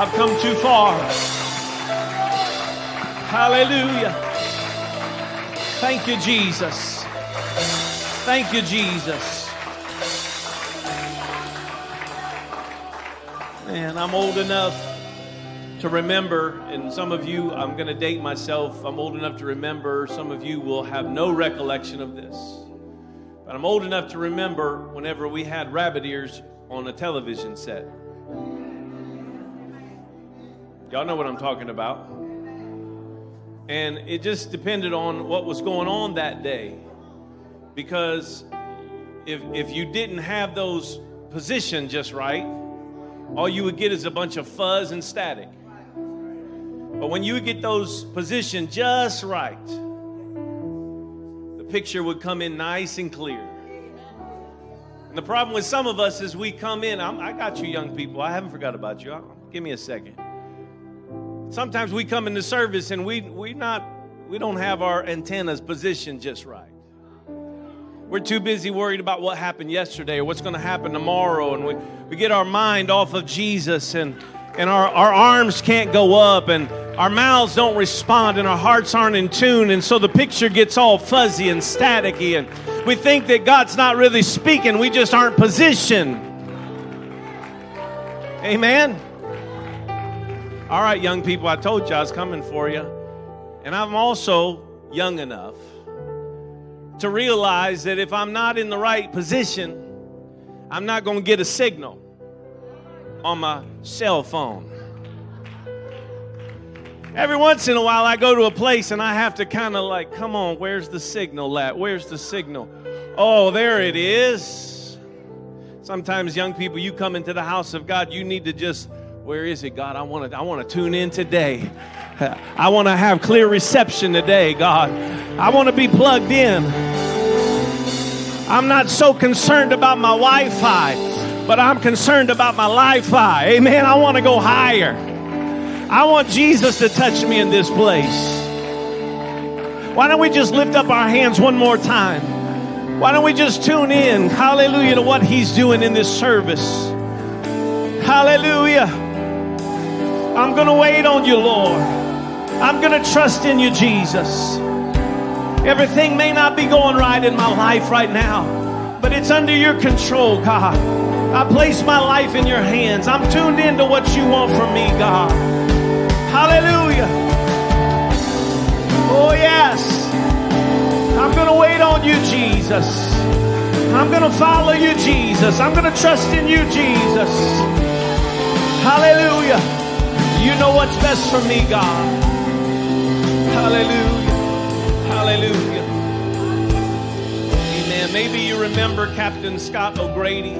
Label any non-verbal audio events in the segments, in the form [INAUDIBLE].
I've come too far. Hallelujah. Thank you, Jesus. Thank you, Jesus. Man, I'm old enough to remember, and some of you, I'm going to date myself, I'm old enough to remember, some of you will have no recollection of this. But I'm old enough to remember whenever we had rabbit ears on a television set. Y'all know what I'm talking about. And it just depended on what was going on that day. Because if, if you didn't have those positioned just right, all you would get is a bunch of fuzz and static. But when you get those positioned just right, the picture would come in nice and clear. And the problem with some of us is we come in, i got you, young people. I haven't forgot about you. Give me a second. Sometimes we come into service and we we not we don't have our antennas positioned just right. We're too busy worried about what happened yesterday or what's going to happen tomorrow, and we, we get our mind off of Jesus, and, and our, our arms can't go up, and our mouths don't respond, and our hearts aren't in tune, and so the picture gets all fuzzy and staticky, and we think that God's not really speaking, we just aren't positioned. Amen. All right, young people, I told you I was coming for you. And I'm also young enough to realize that if I'm not in the right position, I'm not going to get a signal on my cell phone. Every once in a while, I go to a place and I have to kind of like, come on, where's the signal at? Where's the signal? Oh, there it is. Sometimes, young people, you come into the house of God, you need to just where is it, God? I want to I want to tune in today. I want to have clear reception today, God. I want to be plugged in. I'm not so concerned about my Wi-Fi, but I'm concerned about my Li-Fi. Amen. I want to go higher. I want Jesus to touch me in this place. Why don't we just lift up our hands one more time? Why don't we just tune in, hallelujah, to what He's doing in this service? Hallelujah. I'm going to wait on you, Lord. I'm going to trust in you, Jesus. Everything may not be going right in my life right now, but it's under your control, God. I place my life in your hands. I'm tuned into what you want from me, God. Hallelujah. Oh, yes. I'm going to wait on you, Jesus. I'm going to follow you, Jesus. I'm going to trust in you, Jesus. Hallelujah. You know what's best for me, God. Hallelujah. Hallelujah. Amen. Maybe you remember Captain Scott O'Grady.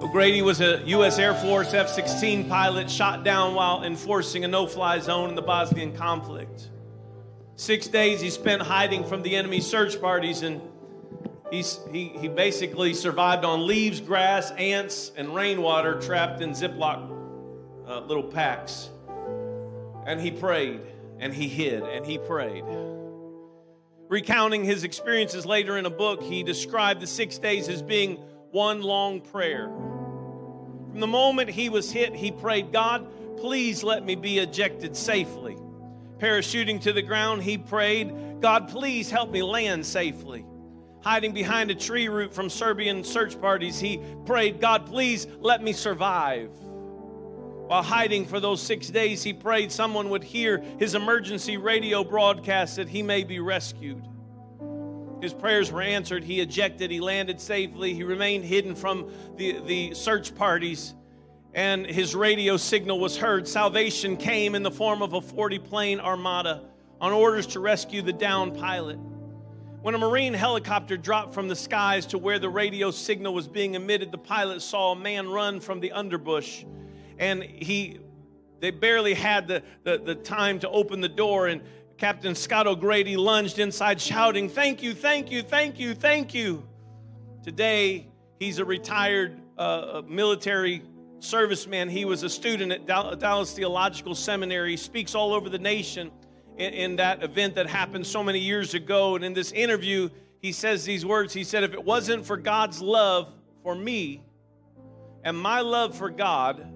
O'Grady was a U.S. Air Force F 16 pilot shot down while enforcing a no fly zone in the Bosnian conflict. Six days he spent hiding from the enemy search parties, and he's, he, he basically survived on leaves, grass, ants, and rainwater trapped in Ziploc uh, little packs. And he prayed and he hid and he prayed. Recounting his experiences later in a book, he described the six days as being one long prayer. From the moment he was hit, he prayed, God, please let me be ejected safely. Parachuting to the ground, he prayed, God, please help me land safely. Hiding behind a tree root from Serbian search parties, he prayed, God, please let me survive. While hiding for those six days, he prayed someone would hear his emergency radio broadcast that he may be rescued. His prayers were answered. He ejected. He landed safely. He remained hidden from the, the search parties, and his radio signal was heard. Salvation came in the form of a 40 plane armada on orders to rescue the downed pilot. When a Marine helicopter dropped from the skies to where the radio signal was being emitted, the pilot saw a man run from the underbush and he they barely had the, the, the time to open the door and captain scott o'grady lunged inside shouting thank you thank you thank you thank you. Today he's a retired uh, military serviceman. He was a student at dallas theological seminary. He speaks all over the nation in, in that event that happened so many years ago. And in this interview he says these words. He said if it wasn't for god's love for me and my love for god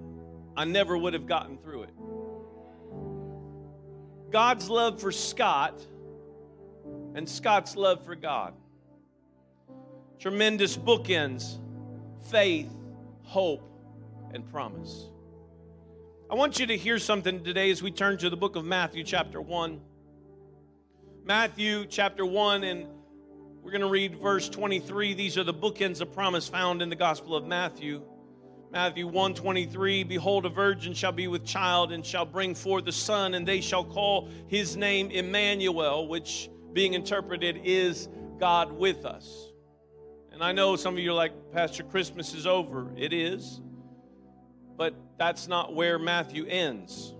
I never would have gotten through it. God's love for Scott and Scott's love for God. Tremendous bookends faith, hope, and promise. I want you to hear something today as we turn to the book of Matthew, chapter 1. Matthew, chapter 1, and we're going to read verse 23. These are the bookends of promise found in the Gospel of Matthew. Matthew 1:23 Behold a virgin shall be with child and shall bring forth a son and they shall call his name Emmanuel which being interpreted is God with us. And I know some of you are like Pastor Christmas is over. It is. But that's not where Matthew ends.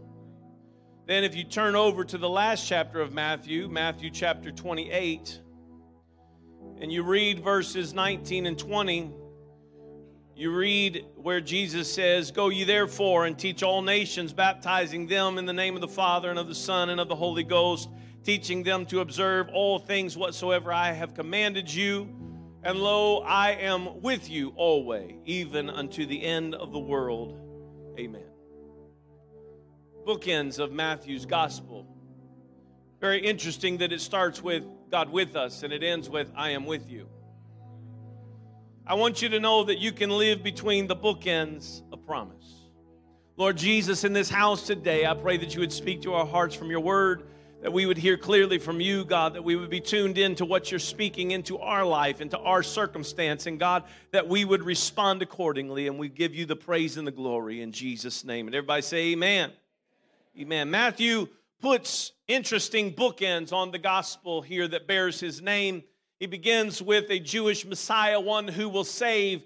Then if you turn over to the last chapter of Matthew, Matthew chapter 28, and you read verses 19 and 20, you read where Jesus says, Go ye therefore and teach all nations, baptizing them in the name of the Father and of the Son and of the Holy Ghost, teaching them to observe all things whatsoever I have commanded you. And lo, I am with you always, even unto the end of the world. Amen. Bookends of Matthew's gospel. Very interesting that it starts with God with us and it ends with I am with you. I want you to know that you can live between the bookends of promise. Lord Jesus, in this house today, I pray that you would speak to our hearts from your word, that we would hear clearly from you, God, that we would be tuned in to what you're speaking into our life, into our circumstance, and God, that we would respond accordingly, and we give you the praise and the glory in Jesus' name. And everybody say, Amen. Amen. Matthew puts interesting bookends on the gospel here that bears his name. He begins with a Jewish Messiah, one who will save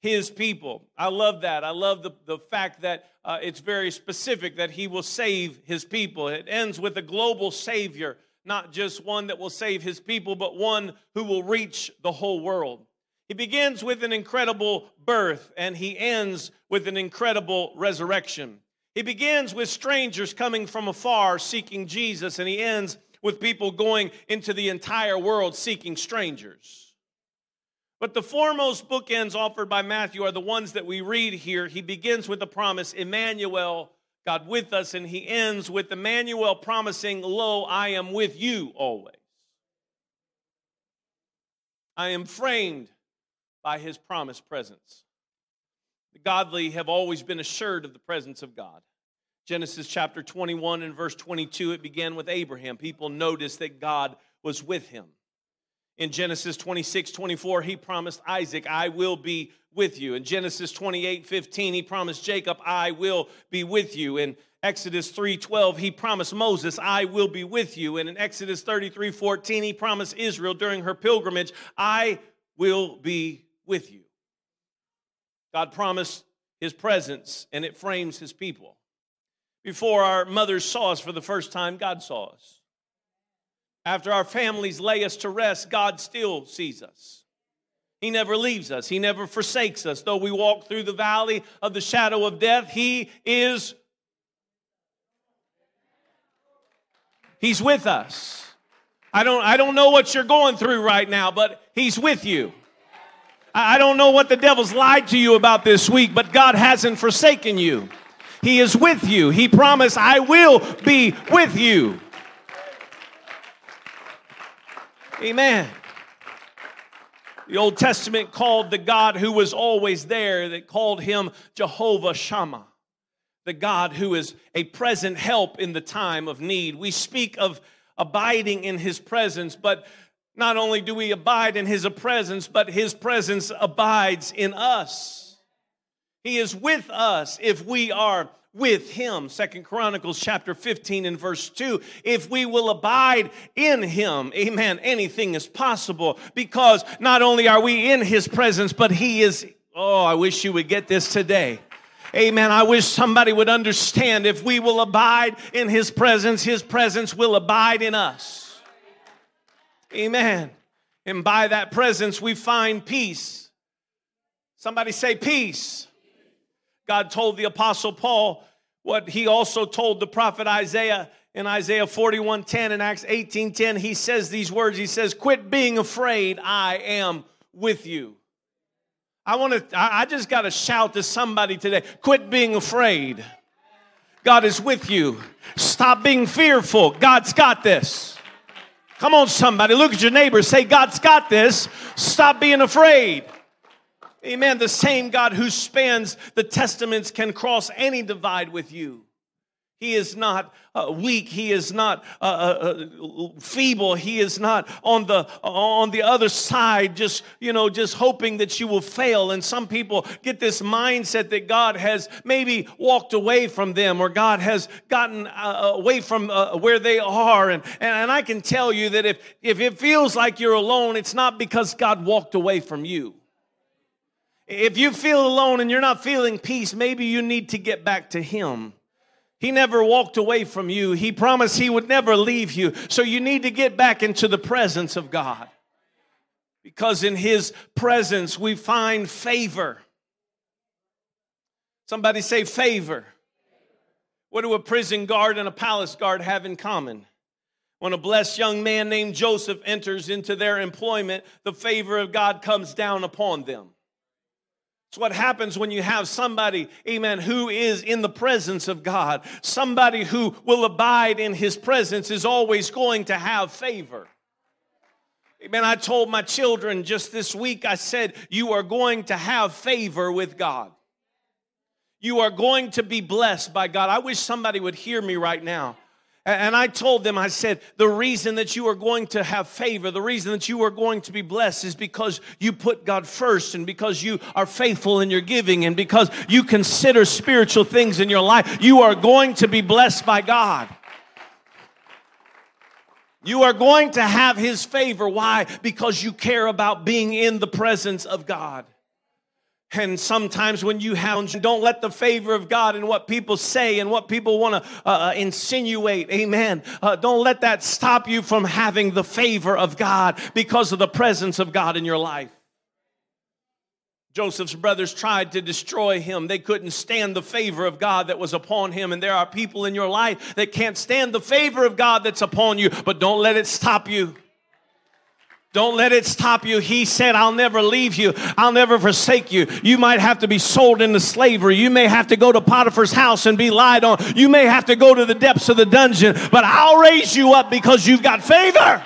his people. I love that. I love the, the fact that uh, it's very specific that he will save his people. It ends with a global Savior, not just one that will save his people, but one who will reach the whole world. He begins with an incredible birth and he ends with an incredible resurrection. He begins with strangers coming from afar seeking Jesus, and he ends with people going into the entire world seeking strangers. But the foremost bookends offered by Matthew are the ones that we read here. He begins with the promise, Emmanuel, God with us, and he ends with Emmanuel promising, Lo, I am with you always. I am framed by his promised presence. The godly have always been assured of the presence of God. Genesis chapter 21 and verse 22, it began with Abraham. People noticed that God was with him. In Genesis 26, 24, he promised Isaac, I will be with you. In Genesis 28, 15, he promised Jacob, I will be with you. In Exodus 3, 12, he promised Moses, I will be with you. And in Exodus 33, 14, he promised Israel during her pilgrimage, I will be with you. God promised his presence, and it frames his people. Before our mothers saw us for the first time, God saw us. After our families lay us to rest, God still sees us. He never leaves us, He never forsakes us. Though we walk through the valley of the shadow of death, He is. He's with us. I don't, I don't know what you're going through right now, but He's with you. I don't know what the devil's lied to you about this week, but God hasn't forsaken you. He is with you. He promised, I will be with you. Amen. The Old Testament called the God who was always there, that called him Jehovah Shammah, the God who is a present help in the time of need. We speak of abiding in his presence, but not only do we abide in his presence, but his presence abides in us. He is with us if we are with him. Second chronicles chapter 15 and verse 2 if we will abide in him. Amen. Anything is possible because not only are we in his presence but he is oh i wish you would get this today. Amen. I wish somebody would understand if we will abide in his presence his presence will abide in us. Amen. And by that presence we find peace. Somebody say peace God told the apostle Paul what he also told the prophet Isaiah in Isaiah 41:10 and Acts 18:10 he says these words he says quit being afraid I am with you I want to, I just got to shout to somebody today quit being afraid. God is with you. Stop being fearful. God's got this. Come on, somebody. Look at your neighbor. Say, God's got this. Stop being afraid. Amen. The same God who spans the testaments can cross any divide with you. He is not uh, weak. He is not uh, uh, uh, feeble. He is not on the on the other side, just you know, just hoping that you will fail. And some people get this mindset that God has maybe walked away from them, or God has gotten uh, away from uh, where they are. And, and and I can tell you that if if it feels like you're alone, it's not because God walked away from you. If you feel alone and you're not feeling peace, maybe you need to get back to Him. He never walked away from you. He promised He would never leave you. So you need to get back into the presence of God. Because in His presence we find favor. Somebody say favor. What do a prison guard and a palace guard have in common? When a blessed young man named Joseph enters into their employment, the favor of God comes down upon them. It's what happens when you have somebody, amen, who is in the presence of God. Somebody who will abide in his presence is always going to have favor. Amen. I told my children just this week, I said, You are going to have favor with God. You are going to be blessed by God. I wish somebody would hear me right now. And I told them, I said, the reason that you are going to have favor, the reason that you are going to be blessed is because you put God first and because you are faithful in your giving and because you consider spiritual things in your life. You are going to be blessed by God. You are going to have His favor. Why? Because you care about being in the presence of God. And sometimes when you have, don't let the favor of God and what people say and what people want to uh, uh, insinuate, amen. Uh, don't let that stop you from having the favor of God because of the presence of God in your life. Joseph's brothers tried to destroy him. They couldn't stand the favor of God that was upon him. And there are people in your life that can't stand the favor of God that's upon you, but don't let it stop you. Don't let it stop you. He said, I'll never leave you. I'll never forsake you. You might have to be sold into slavery. You may have to go to Potiphar's house and be lied on. You may have to go to the depths of the dungeon, but I'll raise you up because you've got favor.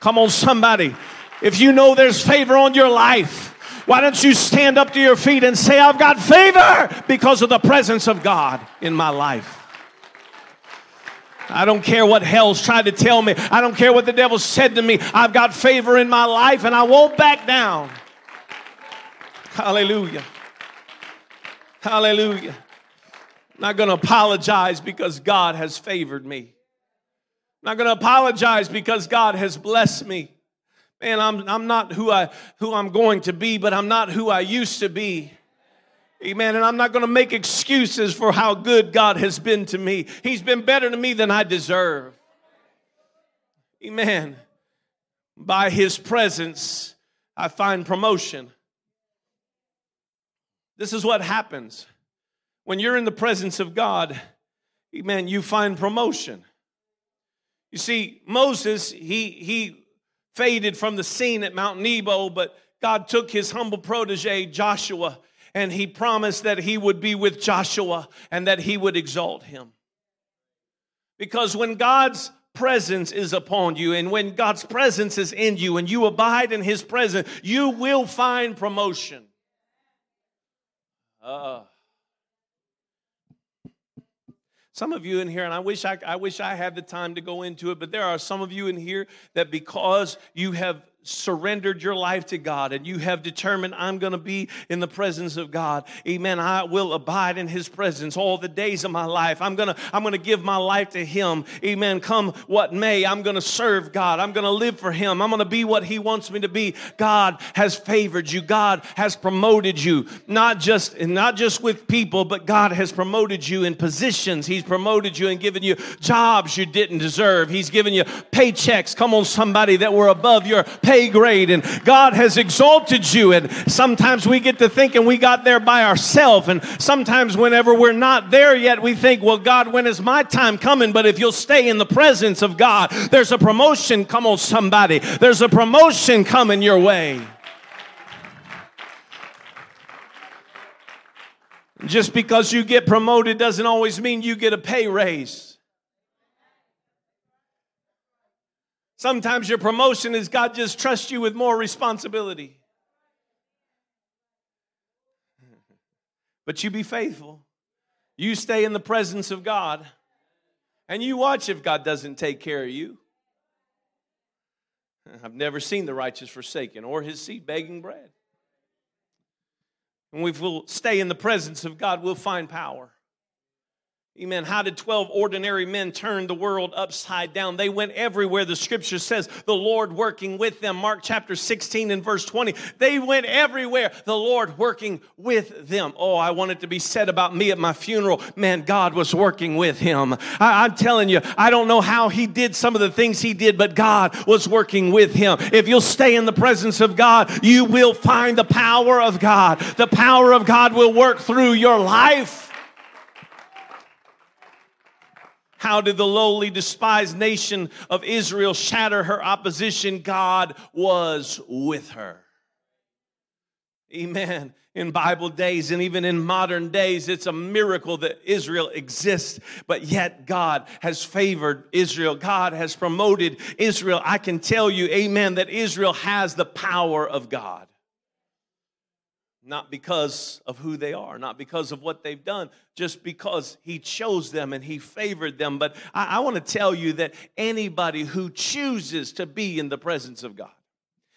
Come on, somebody. If you know there's favor on your life, why don't you stand up to your feet and say, I've got favor because of the presence of God in my life? I don't care what hell's tried to tell me. I don't care what the devil said to me. I've got favor in my life and I won't back down. Hallelujah. Hallelujah. I'm not going to apologize because God has favored me. I'm not going to apologize because God has blessed me. Man, I'm, I'm not who, I, who I'm going to be, but I'm not who I used to be. Amen. And I'm not going to make excuses for how good God has been to me. He's been better to me than I deserve. Amen. By his presence, I find promotion. This is what happens when you're in the presence of God. Amen. You find promotion. You see, Moses, he, he faded from the scene at Mount Nebo, but God took his humble protege, Joshua, and he promised that he would be with Joshua and that he would exalt him. Because when God's presence is upon you and when God's presence is in you and you abide in his presence, you will find promotion. Uh, some of you in here, and I wish I, I wish I had the time to go into it, but there are some of you in here that because you have surrendered your life to God and you have determined I'm going to be in the presence of God. Amen. I will abide in his presence all the days of my life. I'm going to I'm going to give my life to him. Amen. Come what may, I'm going to serve God. I'm going to live for him. I'm going to be what he wants me to be. God has favored you. God has promoted you. Not just not just with people, but God has promoted you in positions. He's promoted you and given you jobs you didn't deserve. He's given you paychecks. Come on somebody that were above your pay pay grade and God has exalted you. And sometimes we get to thinking we got there by ourselves. And sometimes whenever we're not there yet, we think, well, God, when is my time coming? But if you'll stay in the presence of God, there's a promotion. Come on, somebody. There's a promotion coming your way. Just because you get promoted doesn't always mean you get a pay raise. Sometimes your promotion is God just trusts you with more responsibility. But you be faithful. You stay in the presence of God. And you watch if God doesn't take care of you. I've never seen the righteous forsaken or his seed begging bread. And we will stay in the presence of God, we'll find power. Amen. How did 12 ordinary men turn the world upside down? They went everywhere. The scripture says the Lord working with them. Mark chapter 16 and verse 20. They went everywhere. The Lord working with them. Oh, I want it to be said about me at my funeral. Man, God was working with him. I, am telling you, I don't know how he did some of the things he did, but God was working with him. If you'll stay in the presence of God, you will find the power of God. The power of God will work through your life. How did the lowly, despised nation of Israel shatter her opposition? God was with her. Amen. In Bible days and even in modern days, it's a miracle that Israel exists, but yet God has favored Israel. God has promoted Israel. I can tell you, amen, that Israel has the power of God not because of who they are, not because of what they've done, just because He chose them and He favored them. But I, I want to tell you that anybody who chooses to be in the presence of God,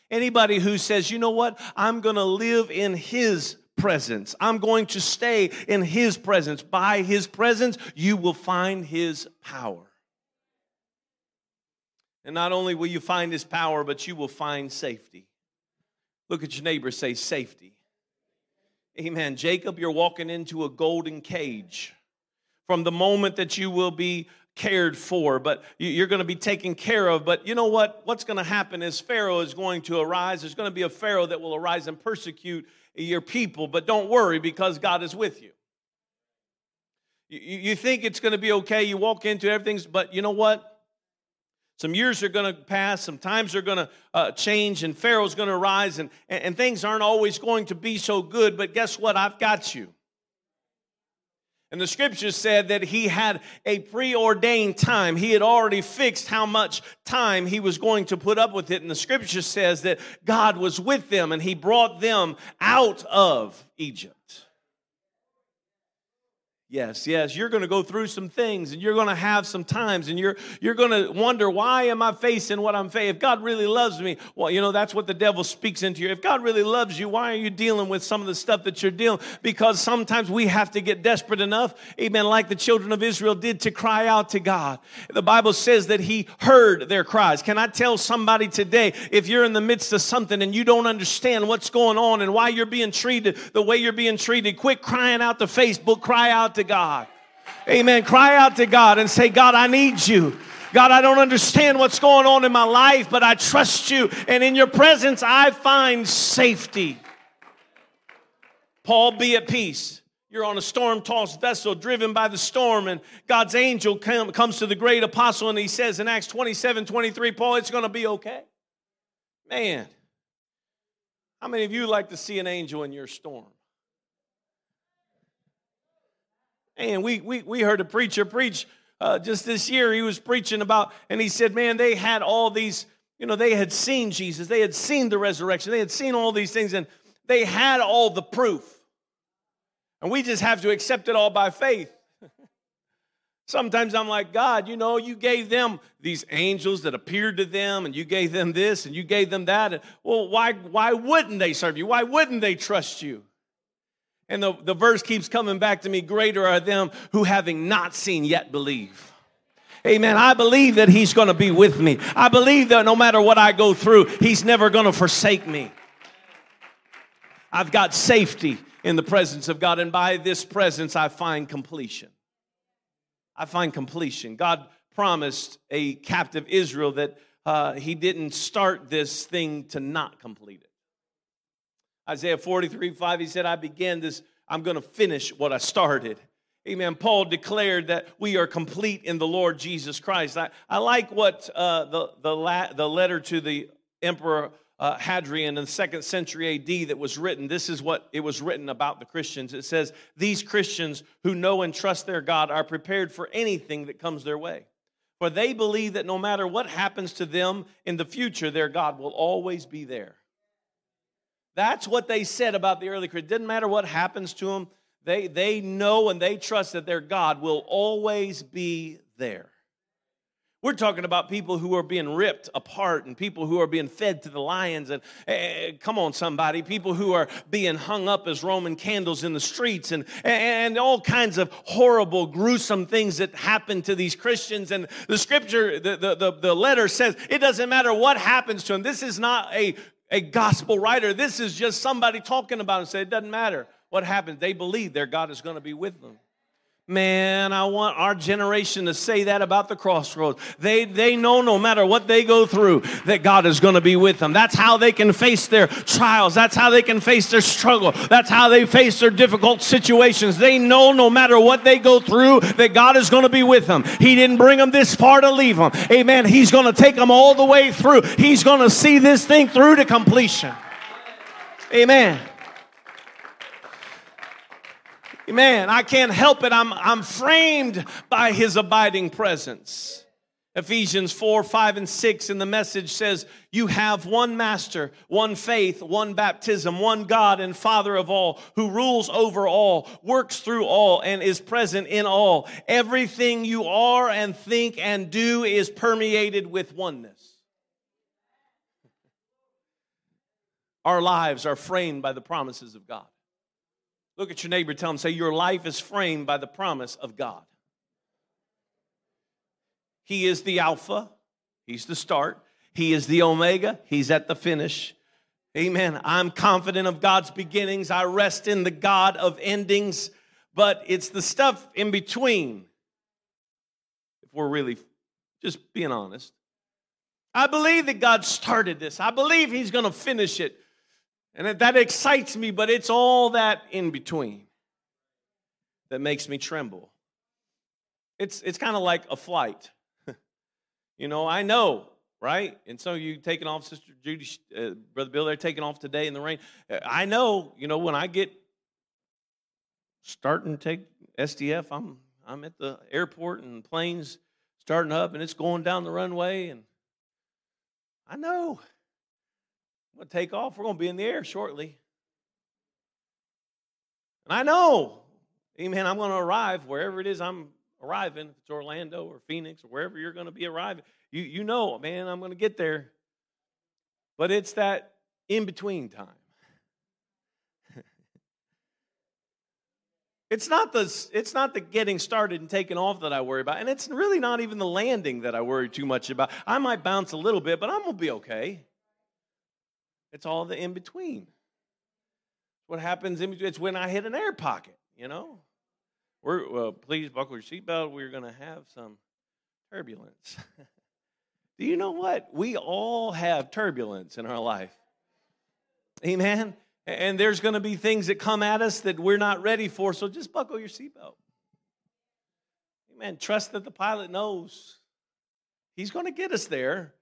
anybody who says, you know what, I'm going to live in His presence, I'm going to stay in His presence, by His presence, you will find His power. And not only will you find His power, but you will find safety. Look at your neighbor, say safety. Amen. Jacob, you're walking into a golden cage from the moment that you will be cared for, but you're going to be taken care of. But you know what? What's going to happen is Pharaoh is going to arise. There's going to be a Pharaoh that will arise and persecute your people. But don't worry because God is with you. You think it's going to be okay. You walk into everything, but you know what? Some years are going to pass, some times are going to uh, change, and Pharaoh's going to rise, and, and things aren't always going to be so good. But guess what? I've got you. And the scripture said that he had a preordained time. He had already fixed how much time he was going to put up with it. And the scripture says that God was with them and he brought them out of Egypt. Yes, yes, you're going to go through some things and you're going to have some times and you're you're going to wonder why am I facing what I'm facing? If God really loves me, well, you know, that's what the devil speaks into you. If God really loves you, why are you dealing with some of the stuff that you're dealing? Because sometimes we have to get desperate enough, amen, like the children of Israel did to cry out to God. The Bible says that he heard their cries. Can I tell somebody today if you're in the midst of something and you don't understand what's going on and why you're being treated the way you're being treated, quit crying out to Facebook, cry out to God. Amen. Cry out to God and say, God, I need you. God, I don't understand what's going on in my life, but I trust you. And in your presence, I find safety. Paul, be at peace. You're on a storm tossed vessel driven by the storm, and God's angel come, comes to the great apostle and he says in Acts 27 23, Paul, it's going to be okay. Man, how many of you like to see an angel in your storm? And we, we, we heard a preacher preach uh, just this year. He was preaching about, and he said, man, they had all these, you know, they had seen Jesus, they had seen the resurrection, they had seen all these things, and they had all the proof. And we just have to accept it all by faith. [LAUGHS] Sometimes I'm like, God, you know, you gave them these angels that appeared to them, and you gave them this, and you gave them that. And, well, why, why wouldn't they serve you? Why wouldn't they trust you? And the, the verse keeps coming back to me greater are them who having not seen yet believe. Amen. I believe that He's going to be with me. I believe that no matter what I go through, He's never going to forsake me. I've got safety in the presence of God, and by this presence, I find completion. I find completion. God promised a captive Israel that uh, He didn't start this thing to not complete it. Isaiah 43 5, he said, I began this, I'm going to finish what I started. Amen. Paul declared that we are complete in the Lord Jesus Christ. I, I like what uh, the, the, la- the letter to the emperor uh, Hadrian in the second century AD that was written. This is what it was written about the Christians. It says, These Christians who know and trust their God are prepared for anything that comes their way. For they believe that no matter what happens to them in the future, their God will always be there. That's what they said about the early Christians. Didn't matter what happens to them, they, they know and they trust that their God will always be there. We're talking about people who are being ripped apart and people who are being fed to the lions. And uh, come on, somebody, people who are being hung up as Roman candles in the streets and, and all kinds of horrible, gruesome things that happen to these Christians. And the scripture, the, the, the, the letter says it doesn't matter what happens to them. This is not a, a gospel writer. This is just somebody talking about it. Say it doesn't matter what happens. They believe their God is going to be with them. Man, I want our generation to say that about the crossroads. They, they know no matter what they go through, that God is going to be with them. That's how they can face their trials. That's how they can face their struggle. That's how they face their difficult situations. They know no matter what they go through, that God is going to be with them. He didn't bring them this far to leave them. Amen. He's going to take them all the way through. He's going to see this thing through to completion. Amen. Man, I can't help it. I'm, I'm framed by his abiding presence. Ephesians 4, 5, and 6 in the message says, You have one master, one faith, one baptism, one God and Father of all, who rules over all, works through all, and is present in all. Everything you are and think and do is permeated with oneness. Our lives are framed by the promises of God. Look at your neighbor, tell him, say, Your life is framed by the promise of God. He is the Alpha, He's the start, He is the Omega, He's at the finish. Amen. I'm confident of God's beginnings, I rest in the God of endings, but it's the stuff in between, if we're really just being honest. I believe that God started this. I believe He's going to finish it. And that excites me, but it's all that in between that makes me tremble. It's, it's kind of like a flight. [LAUGHS] you know, I know, right? And so you taking off, Sister Judy, uh, Brother Bill, they're taking off today in the rain. Uh, I know, you know, when I get starting to take SDF, I'm, I'm at the airport and planes starting up and it's going down the runway. And I know I'm going to take off. We're going to be in the air shortly. And I know, amen, I'm going to arrive wherever it is I'm arriving, if it's Orlando or Phoenix or wherever you're going to be arriving. You, you know, man, I'm going to get there. But it's that in between time. [LAUGHS] It's not the it's not the getting started and taking off that I worry about, and it's really not even the landing that I worry too much about. I might bounce a little bit, but I'm gonna be okay. It's all the in between. What happens in between? It's when I hit an air pocket, you know? We're, well, please buckle your seatbelt. We're going to have some turbulence. [LAUGHS] Do you know what? We all have turbulence in our life. Amen? And there's going to be things that come at us that we're not ready for, so just buckle your seatbelt. Amen. Trust that the pilot knows he's going to get us there.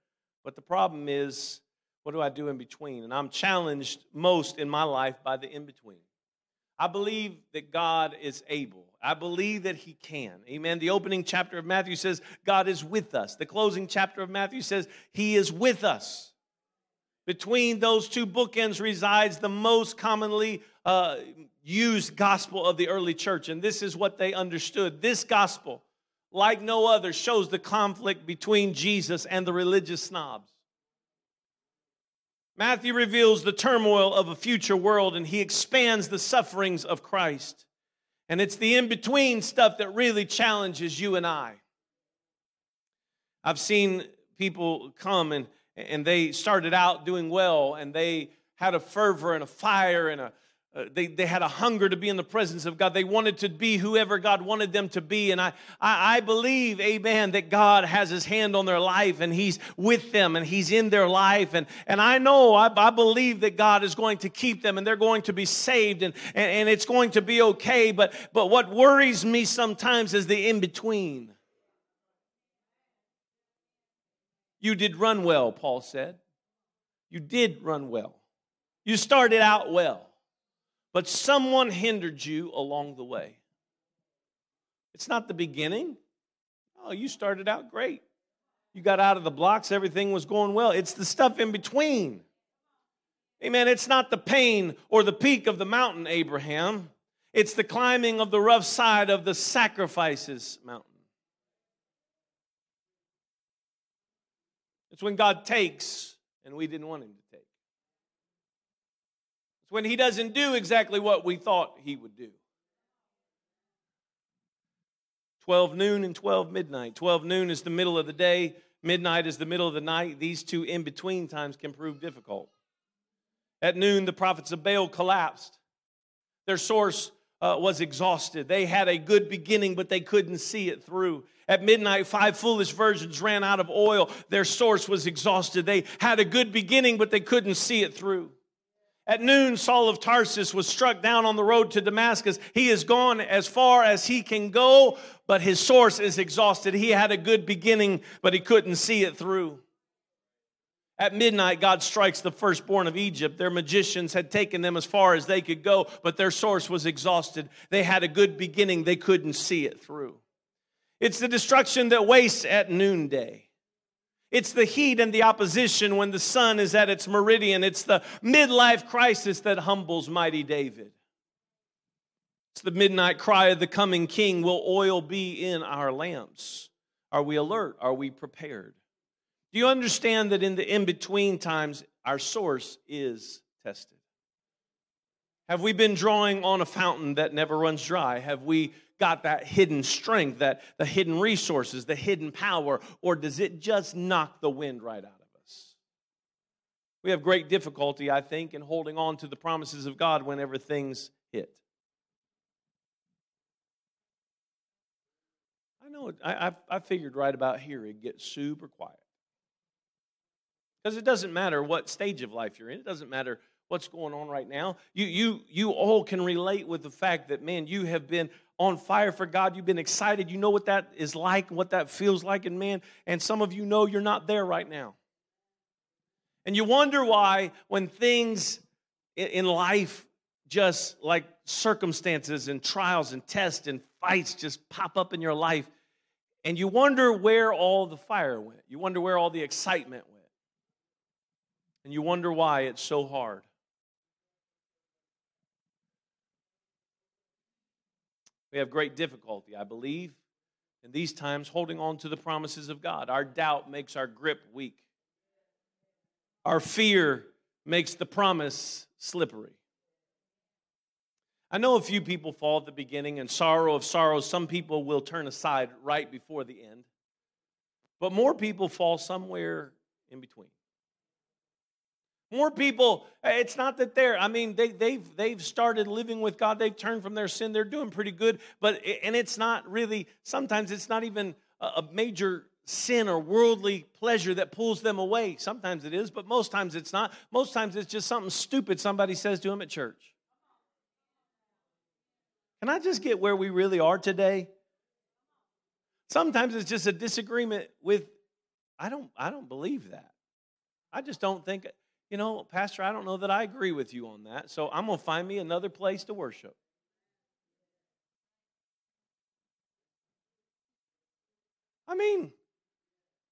But the problem is, what do I do in between? And I'm challenged most in my life by the in between. I believe that God is able. I believe that He can. Amen. The opening chapter of Matthew says God is with us. The closing chapter of Matthew says He is with us. Between those two bookends resides the most commonly uh, used gospel of the early church. And this is what they understood. This gospel, like no other, shows the conflict between Jesus and the religious snobs. Matthew reveals the turmoil of a future world and he expands the sufferings of Christ. And it's the in between stuff that really challenges you and I. I've seen people come and, and they started out doing well and they had a fervor and a fire and a, uh, they, they had a hunger to be in the presence of God. They wanted to be whoever God wanted them to be. And I, I, I, believe, amen, that God has his hand on their life and he's with them and he's in their life. And, and I know, I, I believe that God is going to keep them and they're going to be saved and, and, and it's going to be okay. But, but what worries me sometimes is the in between. You did run well, Paul said. You did run well. You started out well, but someone hindered you along the way. It's not the beginning. Oh, you started out great. You got out of the blocks, everything was going well. It's the stuff in between. Amen. It's not the pain or the peak of the mountain, Abraham. It's the climbing of the rough side of the sacrifices mountain. It's when God takes and we didn't want him to when he doesn't do exactly what we thought he would do. 12 noon and 12 midnight. 12 noon is the middle of the day, midnight is the middle of the night. These two in between times can prove difficult. At noon, the prophets of Baal collapsed. Their source uh, was exhausted. They had a good beginning, but they couldn't see it through. At midnight, five foolish virgins ran out of oil. Their source was exhausted. They had a good beginning, but they couldn't see it through. At noon, Saul of Tarsus was struck down on the road to Damascus. He has gone as far as he can go, but his source is exhausted. He had a good beginning, but he couldn't see it through. At midnight, God strikes the firstborn of Egypt. Their magicians had taken them as far as they could go, but their source was exhausted. They had a good beginning, they couldn't see it through. It's the destruction that wastes at noonday. It's the heat and the opposition when the sun is at its meridian. It's the midlife crisis that humbles mighty David. It's the midnight cry of the coming king Will oil be in our lamps? Are we alert? Are we prepared? Do you understand that in the in between times, our source is tested? Have we been drawing on a fountain that never runs dry? Have we got that hidden strength, that the hidden resources, the hidden power, or does it just knock the wind right out of us? We have great difficulty, I think, in holding on to the promises of God whenever things hit. I know, I, I, I figured right about here it gets super quiet. Because it doesn't matter what stage of life you're in, it doesn't matter what's going on right now. You, you, you all can relate with the fact that, man, you have been on fire for God. You've been excited. You know what that is like, what that feels like. And man, and some of you know you're not there right now. And you wonder why, when things in life just like circumstances and trials and tests and fights just pop up in your life, and you wonder where all the fire went. You wonder where all the excitement went. And you wonder why it's so hard. We have great difficulty, I believe, in these times holding on to the promises of God. Our doubt makes our grip weak, our fear makes the promise slippery. I know a few people fall at the beginning, and sorrow of sorrows, some people will turn aside right before the end. But more people fall somewhere in between. More people, eh, it's not that they're, I mean, they, they've, they've started living with God. They've turned from their sin. They're doing pretty good. But, and it's not really, sometimes it's not even a major sin or worldly pleasure that pulls them away. Sometimes it is, but most times it's not. Most times it's just something stupid somebody says to them at church. Can I just get where we really are today? Sometimes it's just a disagreement with, I don't, I don't believe that. I just don't think you know, Pastor, I don't know that I agree with you on that, so I'm going to find me another place to worship. I mean,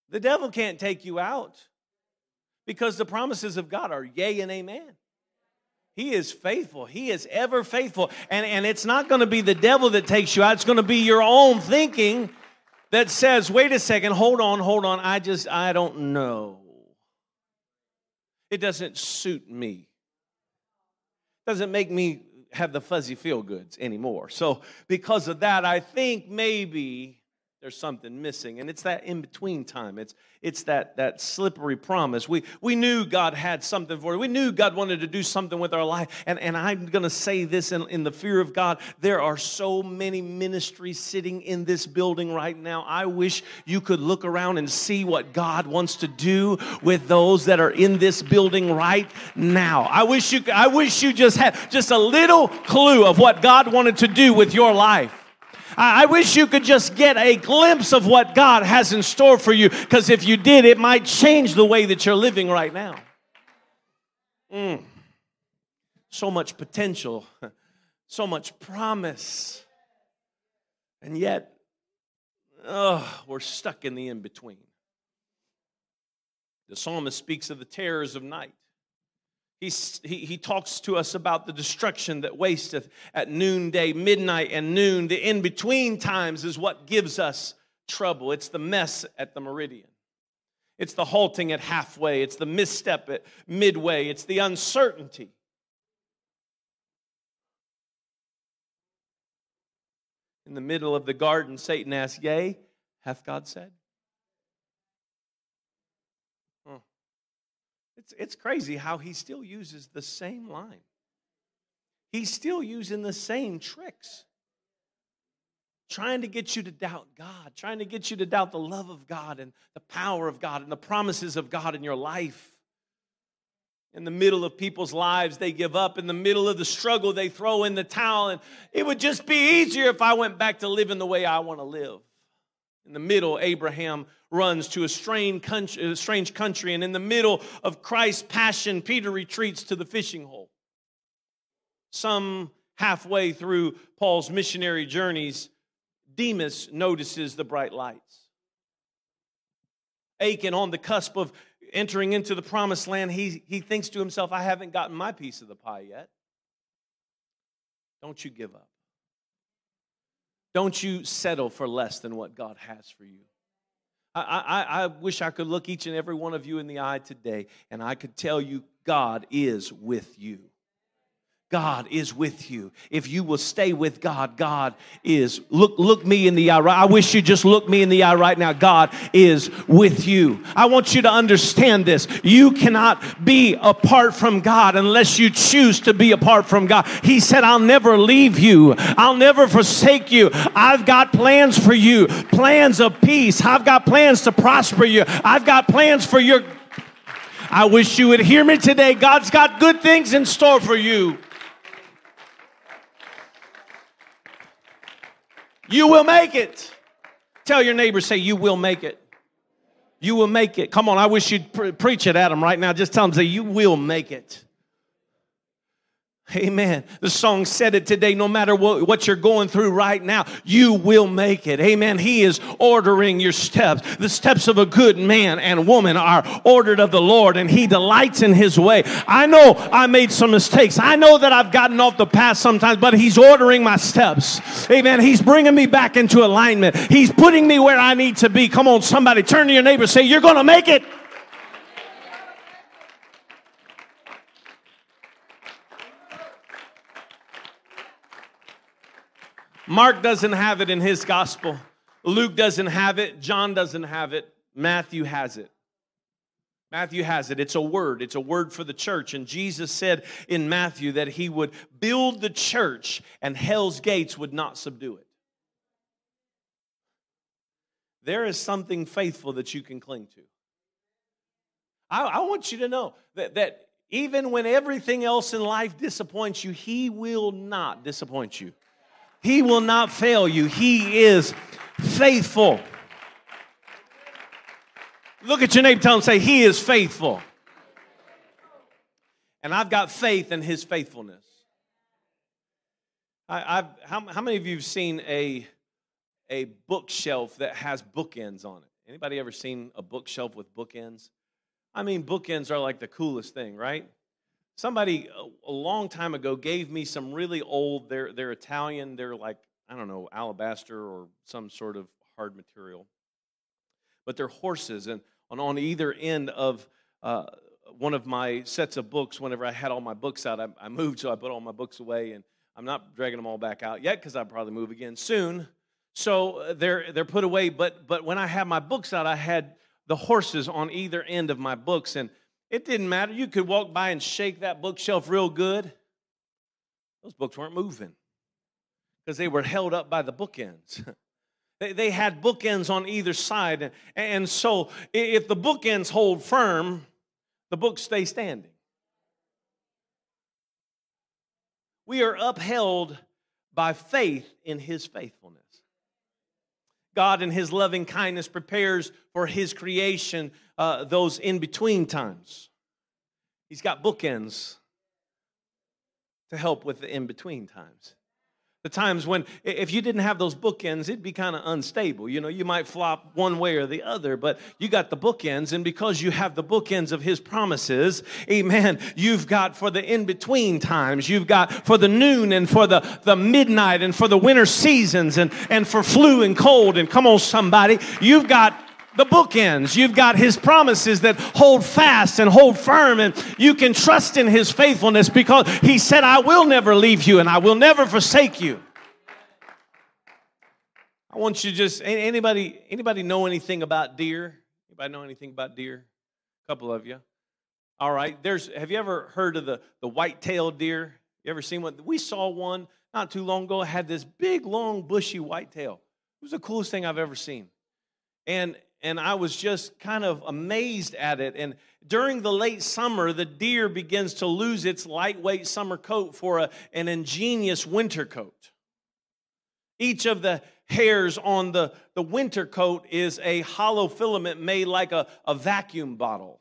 the devil can't take you out because the promises of God are yea and amen. He is faithful. He is ever faithful. And, and it's not going to be the devil that takes you out, it's going to be your own thinking that says, wait a second, hold on, hold on. I just, I don't know. It doesn't suit me. Doesn't make me have the fuzzy feel goods anymore. So, because of that, I think maybe there's something missing. And it's that in between time. It's it's that that slippery promise. We we knew god had something for it we knew god wanted to do something with our life. And and i'm going to say this in, in the fear of god. There are so many ministries sitting in this building right now. I wish you could look around and see what god wants to do with those that are in this building right now. I wish you i wish you just had just a little clue of what god wanted to do with your life I wish you could just get a glimpse of what God has in store for you, because if you did, it might change the way that you're living right now. Mm. So much potential, [LAUGHS] so much promise. And yet, oh, we're stuck in the in between. The psalmist speaks of the terrors of night. He's, he, he talks to us about the destruction that wasteth at noonday, midnight, and noon. The in between times is what gives us trouble. It's the mess at the meridian. It's the halting at halfway. It's the misstep at midway. It's the uncertainty. In the middle of the garden, Satan asked, Yea, hath God said? It's, it's crazy how he still uses the same line. He's still using the same tricks. Trying to get you to doubt God, trying to get you to doubt the love of God and the power of God and the promises of God in your life. In the middle of people's lives, they give up. In the middle of the struggle, they throw in the towel. And it would just be easier if I went back to living the way I want to live. In the middle, Abraham runs to a strange country, and in the middle of Christ's passion, Peter retreats to the fishing hole. Some halfway through Paul's missionary journeys, Demas notices the bright lights. Achan, on the cusp of entering into the promised land, he, he thinks to himself, I haven't gotten my piece of the pie yet. Don't you give up. Don't you settle for less than what God has for you. I, I, I, wish I could look each and every one of you in the eye today and I could tell you God is with you. God is with you. If you will stay with God, God is. Look, look me in the eye. Right? I wish you just look me in the eye right now. God is with you. I want you to understand this. You cannot be apart from God unless you choose to be apart from God. He said, I'll never leave you. I'll never forsake you. I've got plans for you, plans of peace. I've got plans to prosper you. I've got plans for your. I wish you would hear me today. God's got good things in store for you. You will make it. Tell your neighbor, say, You will make it. You will make it. Come on, I wish you'd pre- preach it at them right now. Just tell them, say, You will make it. Amen. The song said it today. No matter what, what you're going through right now, you will make it. Amen. He is ordering your steps. The steps of a good man and woman are ordered of the Lord, and He delights in His way. I know I made some mistakes. I know that I've gotten off the path sometimes, but He's ordering my steps. Amen. He's bringing me back into alignment. He's putting me where I need to be. Come on, somebody, turn to your neighbor, say, You're going to make it. Mark doesn't have it in his gospel. Luke doesn't have it. John doesn't have it. Matthew has it. Matthew has it. It's a word. It's a word for the church. And Jesus said in Matthew that he would build the church and hell's gates would not subdue it. There is something faithful that you can cling to. I, I want you to know that, that even when everything else in life disappoints you, he will not disappoint you. He will not fail you. He is faithful. Look at your neighbor, tell him, say, He is faithful. And I've got faith in His faithfulness. I, how, how many of you have seen a, a bookshelf that has bookends on it? Anybody ever seen a bookshelf with bookends? I mean, bookends are like the coolest thing, right? Somebody a long time ago gave me some really old, they're, they're Italian, they're like, I don't know, alabaster or some sort of hard material. But they're horses, and on, on either end of uh, one of my sets of books, whenever I had all my books out, I, I moved, so I put all my books away, and I'm not dragging them all back out yet because I'll probably move again soon. So uh, they're they're put away. But but when I had my books out, I had the horses on either end of my books, and it didn't matter. You could walk by and shake that bookshelf real good. Those books weren't moving because they were held up by the bookends. [LAUGHS] they, they had bookends on either side. And, and so if the bookends hold firm, the books stay standing. We are upheld by faith in his faithfulness. God, in his loving kindness, prepares for his creation uh, those in between times. He's got bookends to help with the in between times. The times when, if you didn't have those bookends, it'd be kind of unstable. You know, you might flop one way or the other, but you got the bookends, and because you have the bookends of His promises, amen, you've got for the in between times, you've got for the noon and for the, the midnight and for the winter seasons and, and for flu and cold. And come on, somebody, you've got the bookends. You've got his promises that hold fast and hold firm, and you can trust in his faithfulness because he said, I will never leave you and I will never forsake you. I want you to just anybody anybody know anything about deer? Anybody know anything about deer? A couple of you. All right. There's have you ever heard of the, the white-tailed deer? You ever seen one? We saw one not too long ago, had this big, long, bushy white tail. It was the coolest thing I've ever seen. And and I was just kind of amazed at it. And during the late summer, the deer begins to lose its lightweight summer coat for a, an ingenious winter coat. Each of the hairs on the, the winter coat is a hollow filament made like a, a vacuum bottle.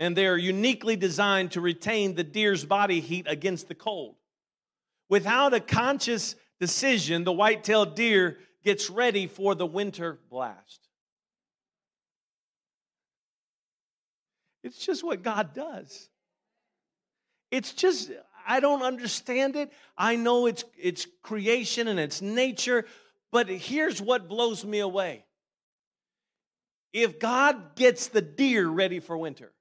And they're uniquely designed to retain the deer's body heat against the cold. Without a conscious decision, the white tailed deer gets ready for the winter blast. It's just what God does. It's just, I don't understand it. I know it's, it's creation and it's nature, but here's what blows me away. If God gets the deer ready for winter,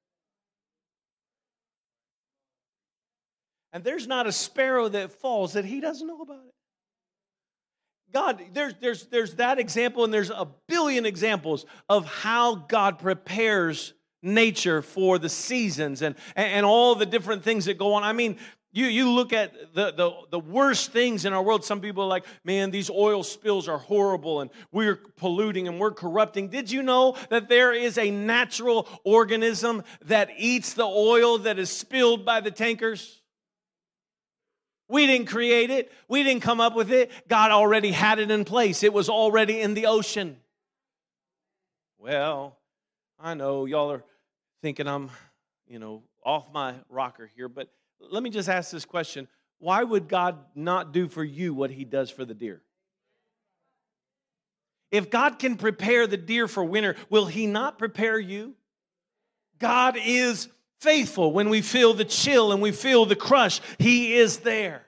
and there's not a sparrow that falls that he doesn't know about it. God, there's, there's, there's that example, and there's a billion examples of how God prepares nature for the seasons and, and all the different things that go on. I mean, you, you look at the, the, the worst things in our world. Some people are like, man, these oil spills are horrible and we're polluting and we're corrupting. Did you know that there is a natural organism that eats the oil that is spilled by the tankers? We didn't create it, we didn't come up with it. God already had it in place, it was already in the ocean. Well, I know y'all are thinking I'm, you know, off my rocker here, but let me just ask this question. Why would God not do for you what he does for the deer? If God can prepare the deer for winter, will he not prepare you? God is faithful when we feel the chill and we feel the crush. He is there.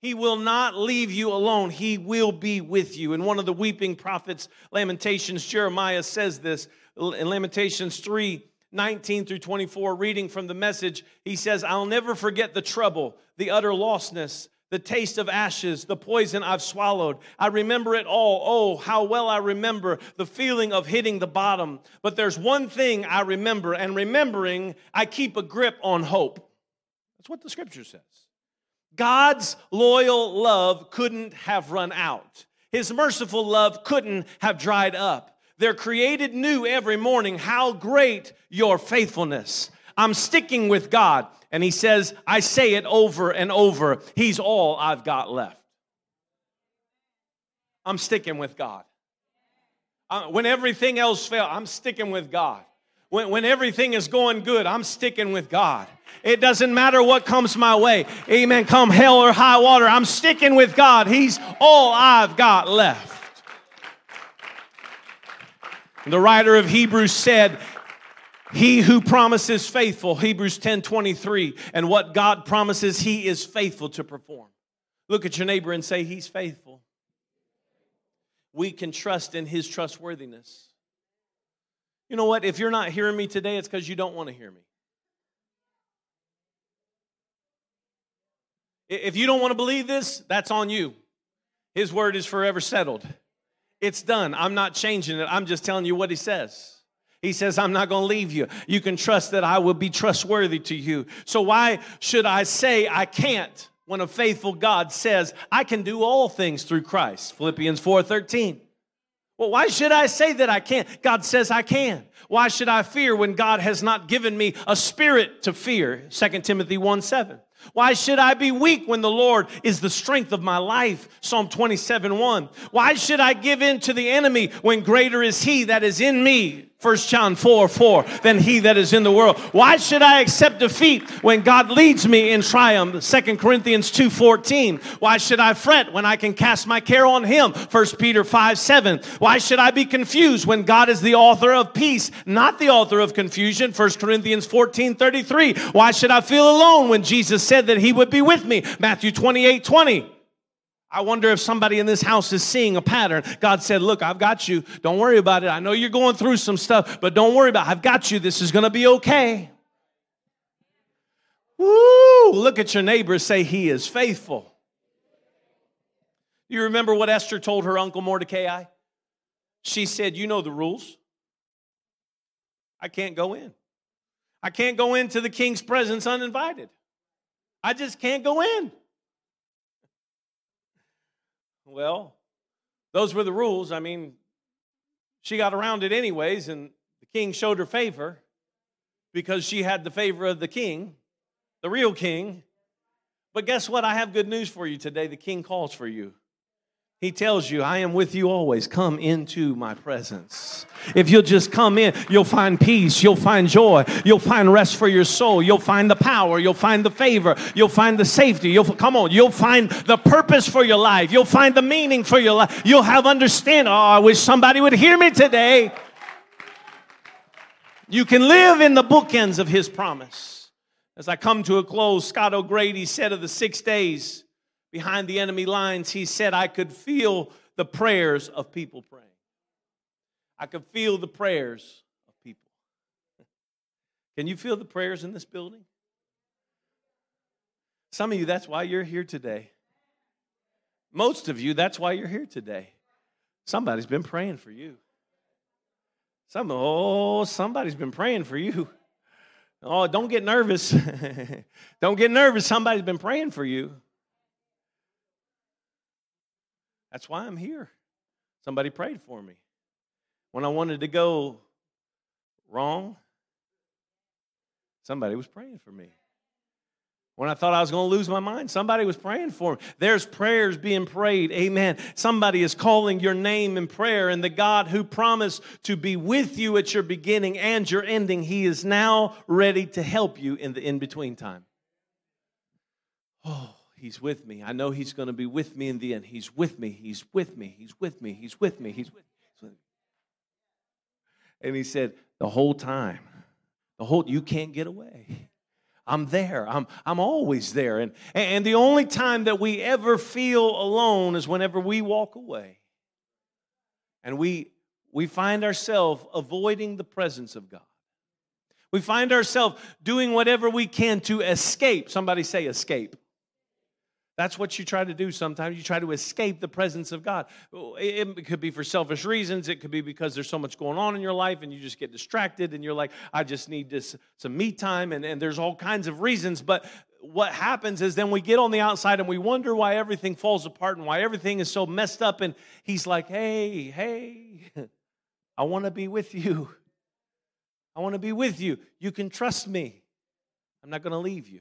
He will not leave you alone. He will be with you. And one of the weeping prophets, Lamentations, Jeremiah says this in Lamentations 3 19 through 24, reading from the message, he says, I'll never forget the trouble, the utter lostness, the taste of ashes, the poison I've swallowed. I remember it all. Oh, how well I remember the feeling of hitting the bottom. But there's one thing I remember, and remembering, I keep a grip on hope. That's what the scripture says. God's loyal love couldn't have run out, His merciful love couldn't have dried up. They're created new every morning. How great your faithfulness. I'm sticking with God. And he says, I say it over and over. He's all I've got left. I'm sticking with God. When everything else fails, I'm sticking with God. When, when everything is going good, I'm sticking with God. It doesn't matter what comes my way. Amen. Come hell or high water, I'm sticking with God. He's all I've got left. The writer of Hebrews said, he who promises faithful, Hebrews 10 23, and what God promises, he is faithful to perform. Look at your neighbor and say, He's faithful. We can trust in his trustworthiness. You know what? If you're not hearing me today, it's because you don't want to hear me. If you don't want to believe this, that's on you. His word is forever settled. It's done. I'm not changing it. I'm just telling you what he says. He says, I'm not going to leave you. You can trust that I will be trustworthy to you. So why should I say I can't when a faithful God says, I can do all things through Christ? Philippians 4:13. Well, why should I say that I can't? God says I can. Why should I fear when God has not given me a spirit to fear? 2 Timothy 1 7. Why should I be weak when the Lord is the strength of my life? Psalm 27 1. Why should I give in to the enemy when greater is he that is in me? 1 John 4 4 than he that is in the world. Why should I accept defeat when God leads me in triumph? 2 Corinthians 2 14. Why should I fret when I can cast my care on him? 1 Peter 5 7. Why should I be confused when God is the author of peace, not the author of confusion? 1 Corinthians 14 33. Why should I feel alone when Jesus said that he would be with me? Matthew 28 20. I wonder if somebody in this house is seeing a pattern. God said, Look, I've got you. Don't worry about it. I know you're going through some stuff, but don't worry about it. I've got you. This is going to be okay. Woo! Look at your neighbor say, He is faithful. You remember what Esther told her uncle Mordecai? She said, You know the rules. I can't go in. I can't go into the king's presence uninvited. I just can't go in. Well, those were the rules. I mean, she got around it anyways, and the king showed her favor because she had the favor of the king, the real king. But guess what? I have good news for you today. The king calls for you. He tells you, I am with you always. Come into my presence. If you'll just come in, you'll find peace, you'll find joy, you'll find rest for your soul, you'll find the power, you'll find the favor, you'll find the safety. You'll come on, you'll find the purpose for your life, you'll find the meaning for your life. You'll have understanding. Oh, I wish somebody would hear me today. You can live in the bookends of his promise. As I come to a close, Scott O'Grady said of the six days, behind the enemy lines, he said, I could feel the prayers of people praying. I could feel the prayers of people. [LAUGHS] Can you feel the prayers in this building? Some of you, that's why you're here today. Most of you, that's why you're here today. Somebody's been praying for you. Some, oh, somebody's been praying for you. Oh, don't get nervous. [LAUGHS] don't get nervous. Somebody's been praying for you. That's why I'm here. Somebody prayed for me. When I wanted to go wrong, somebody was praying for me. When I thought I was going to lose my mind, somebody was praying for me. There's prayers being prayed. Amen. Somebody is calling your name in prayer, and the God who promised to be with you at your beginning and your ending, He is now ready to help you in the in between time. Oh, He's with me. I know He's going to be with me in the end. He's with me. He's with me. He's with me. He's with me. He's with me. And He said, the whole time, the whole, you can't get away. I'm there. I'm, I'm always there. And, and the only time that we ever feel alone is whenever we walk away. And we, we find ourselves avoiding the presence of God. We find ourselves doing whatever we can to escape. Somebody say, escape. That's what you try to do sometimes. You try to escape the presence of God. Oh, it could be for selfish reasons. It could be because there's so much going on in your life and you just get distracted and you're like, I just need this some me time. And, and there's all kinds of reasons. But what happens is then we get on the outside and we wonder why everything falls apart and why everything is so messed up. And he's like, hey, hey, [LAUGHS] I want to be with you. I want to be with you. You can trust me. I'm not going to leave you,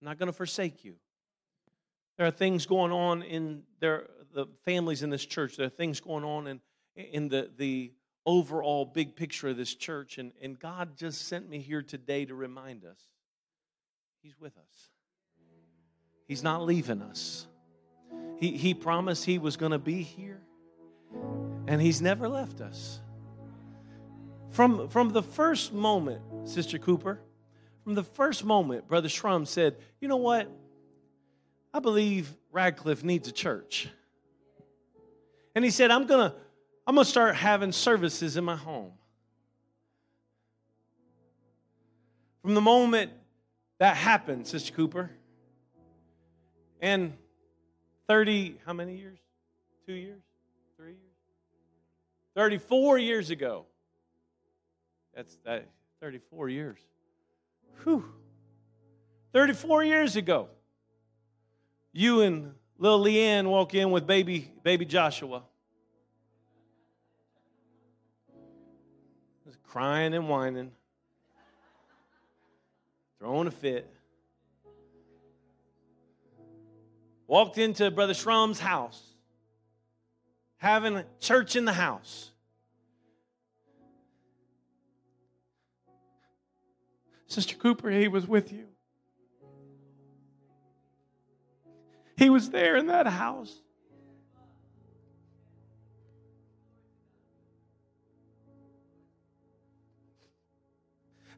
I'm not going to forsake you. There are things going on in their, the families in this church. There are things going on in, in the, the overall big picture of this church. And, and God just sent me here today to remind us He's with us, He's not leaving us. He, he promised He was going to be here, and He's never left us. From, from the first moment, Sister Cooper, from the first moment, Brother Shrum said, You know what? I believe Radcliff needs a church. And he said, I'm going to I'm going to start having services in my home. From the moment that happened, Sister Cooper, and 30, how many years? Two years? Three years? 34 years ago. That's that 34 years. Whew. 34 years ago you and little Leanne walk in with baby, baby Joshua. Just crying and whining, throwing a fit. Walked into Brother Shrum's house, having church in the house. Sister Cooper, he was with you. He was there in that house.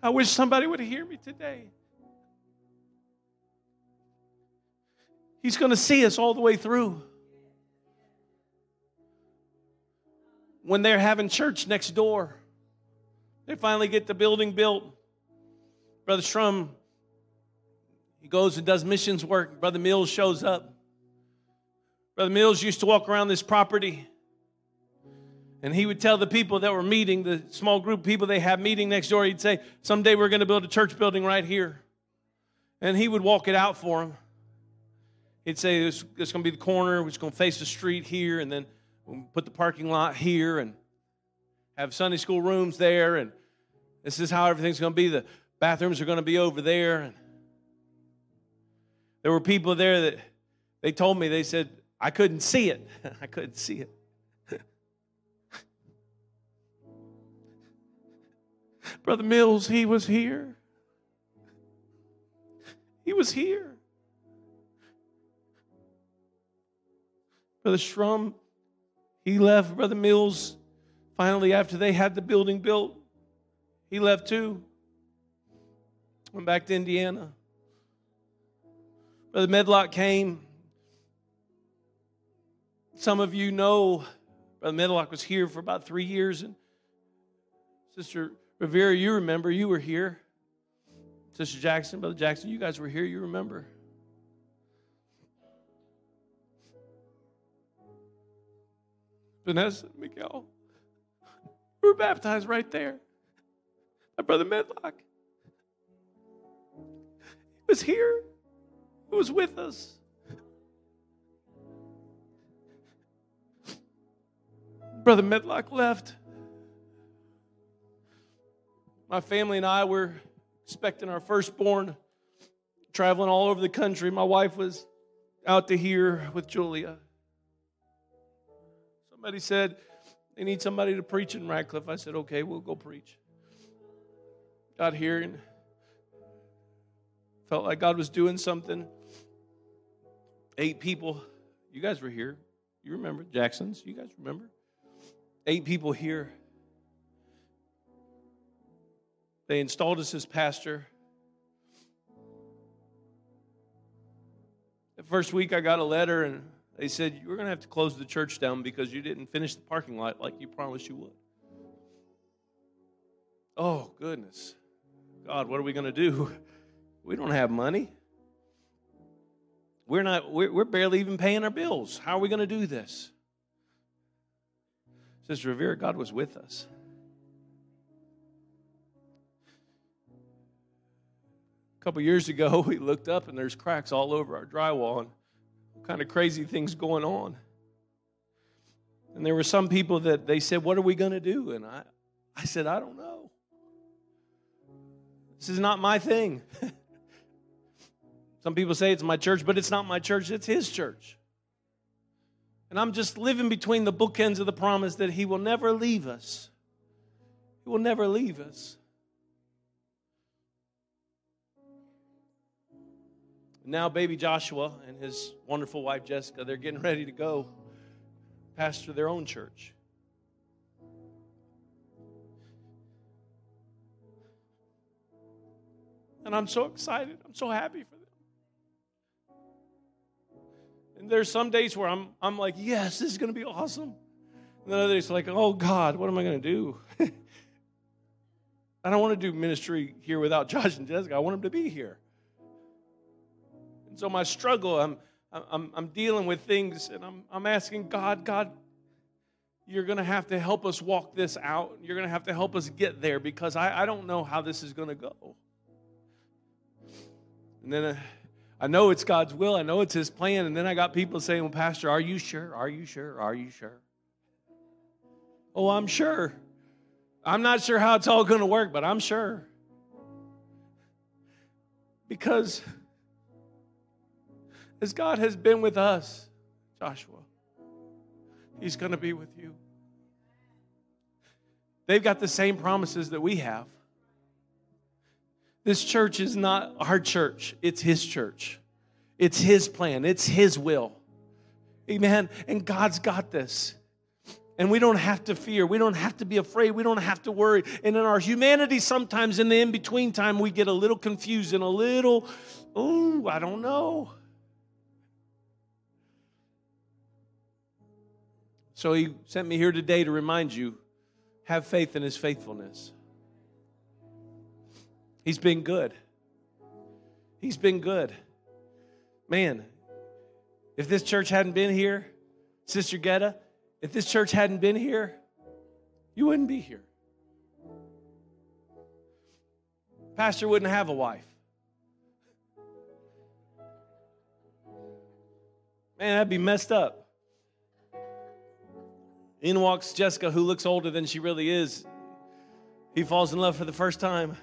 I wish somebody would hear me today. He's going to see us all the way through. When they're having church next door, they finally get the building built. Brother Shrum, he goes and does missions work. Brother Mills shows up. Brother Mills used to walk around this property and he would tell the people that were meeting, the small group people they have meeting next door, he'd say, Someday we're going to build a church building right here. And he would walk it out for them. He'd say, It's, it's going to be the corner, it's going to face the street here, and then we'll put the parking lot here, and have Sunday school rooms there, and this is how everything's going to be. The bathrooms are going to be over there. And there were people there that they told me, they said, I couldn't see it. [LAUGHS] I couldn't see it. [LAUGHS] Brother Mills, he was here. He was here. Brother Shrum, he left. Brother Mills, finally, after they had the building built, he left too. Went back to Indiana. Brother Medlock came. Some of you know Brother Medlock was here for about three years, and Sister Rivera, you remember, you were here. Sister Jackson, Brother Jackson, you guys were here, you remember. Vanessa, Miguel, we were baptized right there. My brother Medlock. He was here. Was with us. Brother Medlock left my family and I were expecting our firstborn, traveling all over the country. My wife was out to here with Julia. Somebody said, they need somebody to preach in Radcliff. I said, okay, we'll go preach. Got here and felt like God was doing something. Eight people, you guys were here. You remember, Jackson's, you guys remember? Eight people here. They installed us as pastor. The first week, I got a letter, and they said, You're going to have to close the church down because you didn't finish the parking lot like you promised you would. Oh, goodness. God, what are we going to do? [LAUGHS] We don't have money. We're not, we're, we're barely even paying our bills. How are we going to do this? Sister Rivera, God was with us. A couple years ago, [LAUGHS] we looked up and there's cracks all over our drywall and kind of crazy things going on. And there were some people that they said, What are we going to do? And I, I said, I don't know. This is not my thing. [LAUGHS] some people say it's my church, but it's not my church, it's his church. And I'm just living between the bookends of the promise that he will never leave us. He will never leave us. now baby Joshua and his wonderful wife Jessica, they're getting ready to go pastor their own church. And I'm so excited. I'm so happy for And there's some days where I'm, I'm like, yes, this is going to be awesome. And then other days, like, oh God, what am I going to do? [LAUGHS] I don't want to do ministry here without [LAUGHS] Josh and Jessica. I want them to be here And so my struggle, I'm, I'm, I'm dealing with things and I'm, I'm asking God, God, you're going to have to help us walk this out. You're going to have to help us get there because I, I don't know how this is going to go. And then uh, I know it's God's will. I know it's His plan. And then I got people saying, Well, Pastor, are you sure? Are you sure? Are you sure? Oh, I'm sure. I'm not sure how it's all going to work, but I'm sure. Because As God has been with us, Joshua, He's going to be with you. They've got the same promises that we have. This church is not our church, it's His church. It's His plan, it's His will. Amen. And God's got this. And we don't have to fear. We don't have to be afraid. We don't have to worry. And in our humanity, sometimes in the in between time, we get a little confused and a little, oh, I don't know. So he sent me here today to remind you have faith in his faithfulness. He's been good. He's been good. Man, if this church hadn't been here, Sister Getta, if this church hadn't been here, you wouldn't be here. Pastor wouldn't have a wife. Man, that'd be messed up. In walks Jessica, who looks older than she really is. He falls in love for the first time.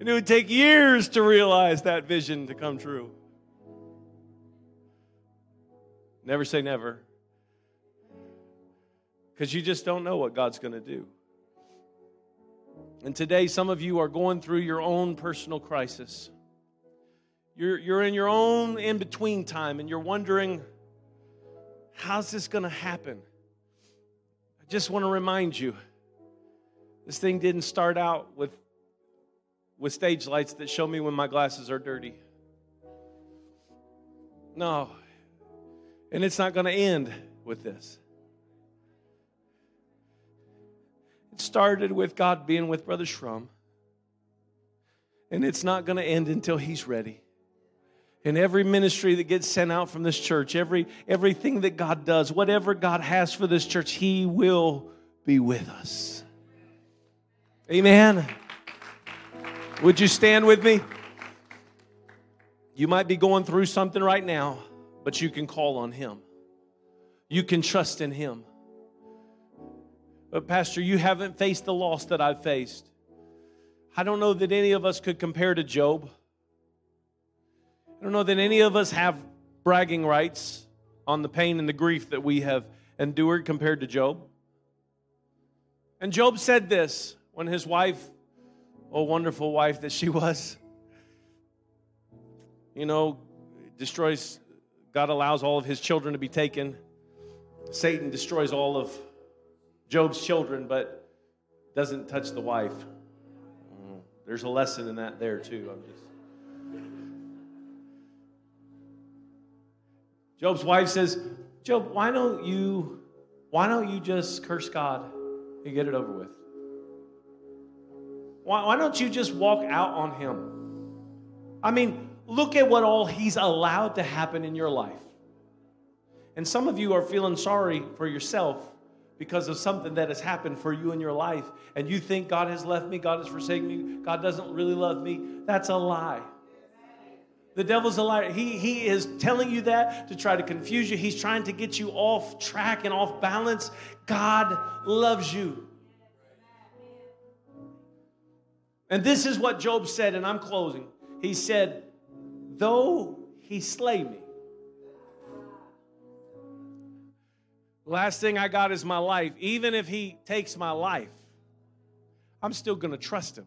And it would take years to realize that vision to come true. Never say never. Because you just don't know what God's going to do. And today, some of you are going through your own personal crisis. You're, you're in your own in between time and you're wondering, how's this going to happen? I just want to remind you this thing didn't start out with, with stage lights that show me when my glasses are dirty. No, and it's not going to end with this. It started with God being with Brother Shrum. And it's not going to end until he's ready. And every ministry that gets sent out from this church, every everything that God does, whatever God has for this church, he will be with us. Amen. Would you stand with me? You might be going through something right now but you can call on Him. You can trust in Him. But, Pastor, you haven't faced the loss that I've faced. I don't know that any of us could compare to Job. I don't know that any of us have bragging rights on the pain and the grief that we have endured compared to Job. And Job said this when his wife, oh, wonderful wife that she [LAUGHS] was, you know, destroys God allows all of his children to be taken. Satan destroys all of Job's children, but doesn't touch the wife. Mm, there's a lesson in that there too. I'm just. Job's wife says, Job, why don't you why don't you just curse God and get it over with? Why, why don't you just walk out on him? I mean, look at what all He's allowed to happen in your life. And some of you are feeling sorry for yourself because of something that has happened for you in your life. And you think God has left me, God has forsaken me, God doesn't really love me. That's a lie. The devil's a liar. He, he is telling you that to try to confuse you. He's trying to get you off track and off balance. God loves you. And this is what Job said, and I'm closing. He said, though he slay me. Last thing I got is my life. Even if he takes my life, I'm still going to trust him.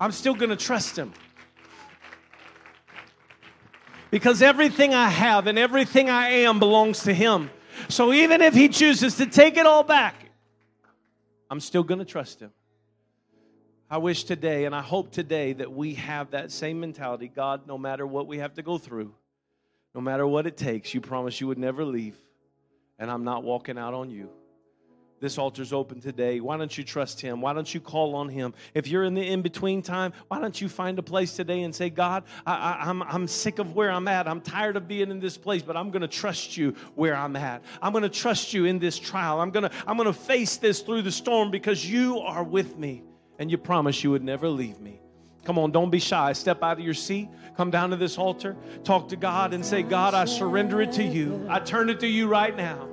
I'm still going to trust him. Because everything I have and everything I am belongs to him. So even if he chooses to take it all back, I'm still going to trust him. I wish today and I hope today that we have that same mentality. God, no matter what we have to go through, no matter what it takes, you promise you would never leave, and I'm not walking out on you. This altar's open today. Why don't you trust Him? Why don't you call on Him? If you're in the in between time, why don't you find a place today and say, God, I, am I'm, I'm sick of where I'm at. I'm tired of being in this place, but I'm going to trust you where I'm at. I'm going to trust you in this trial. I'm going to I'm going to face this through the storm because you are with me and you promised you would never leave me. Come on, don't be shy. Step out of your seat. Come down to this altar. Talk to God and say, God, I surrender it to you. I turn it to you right now.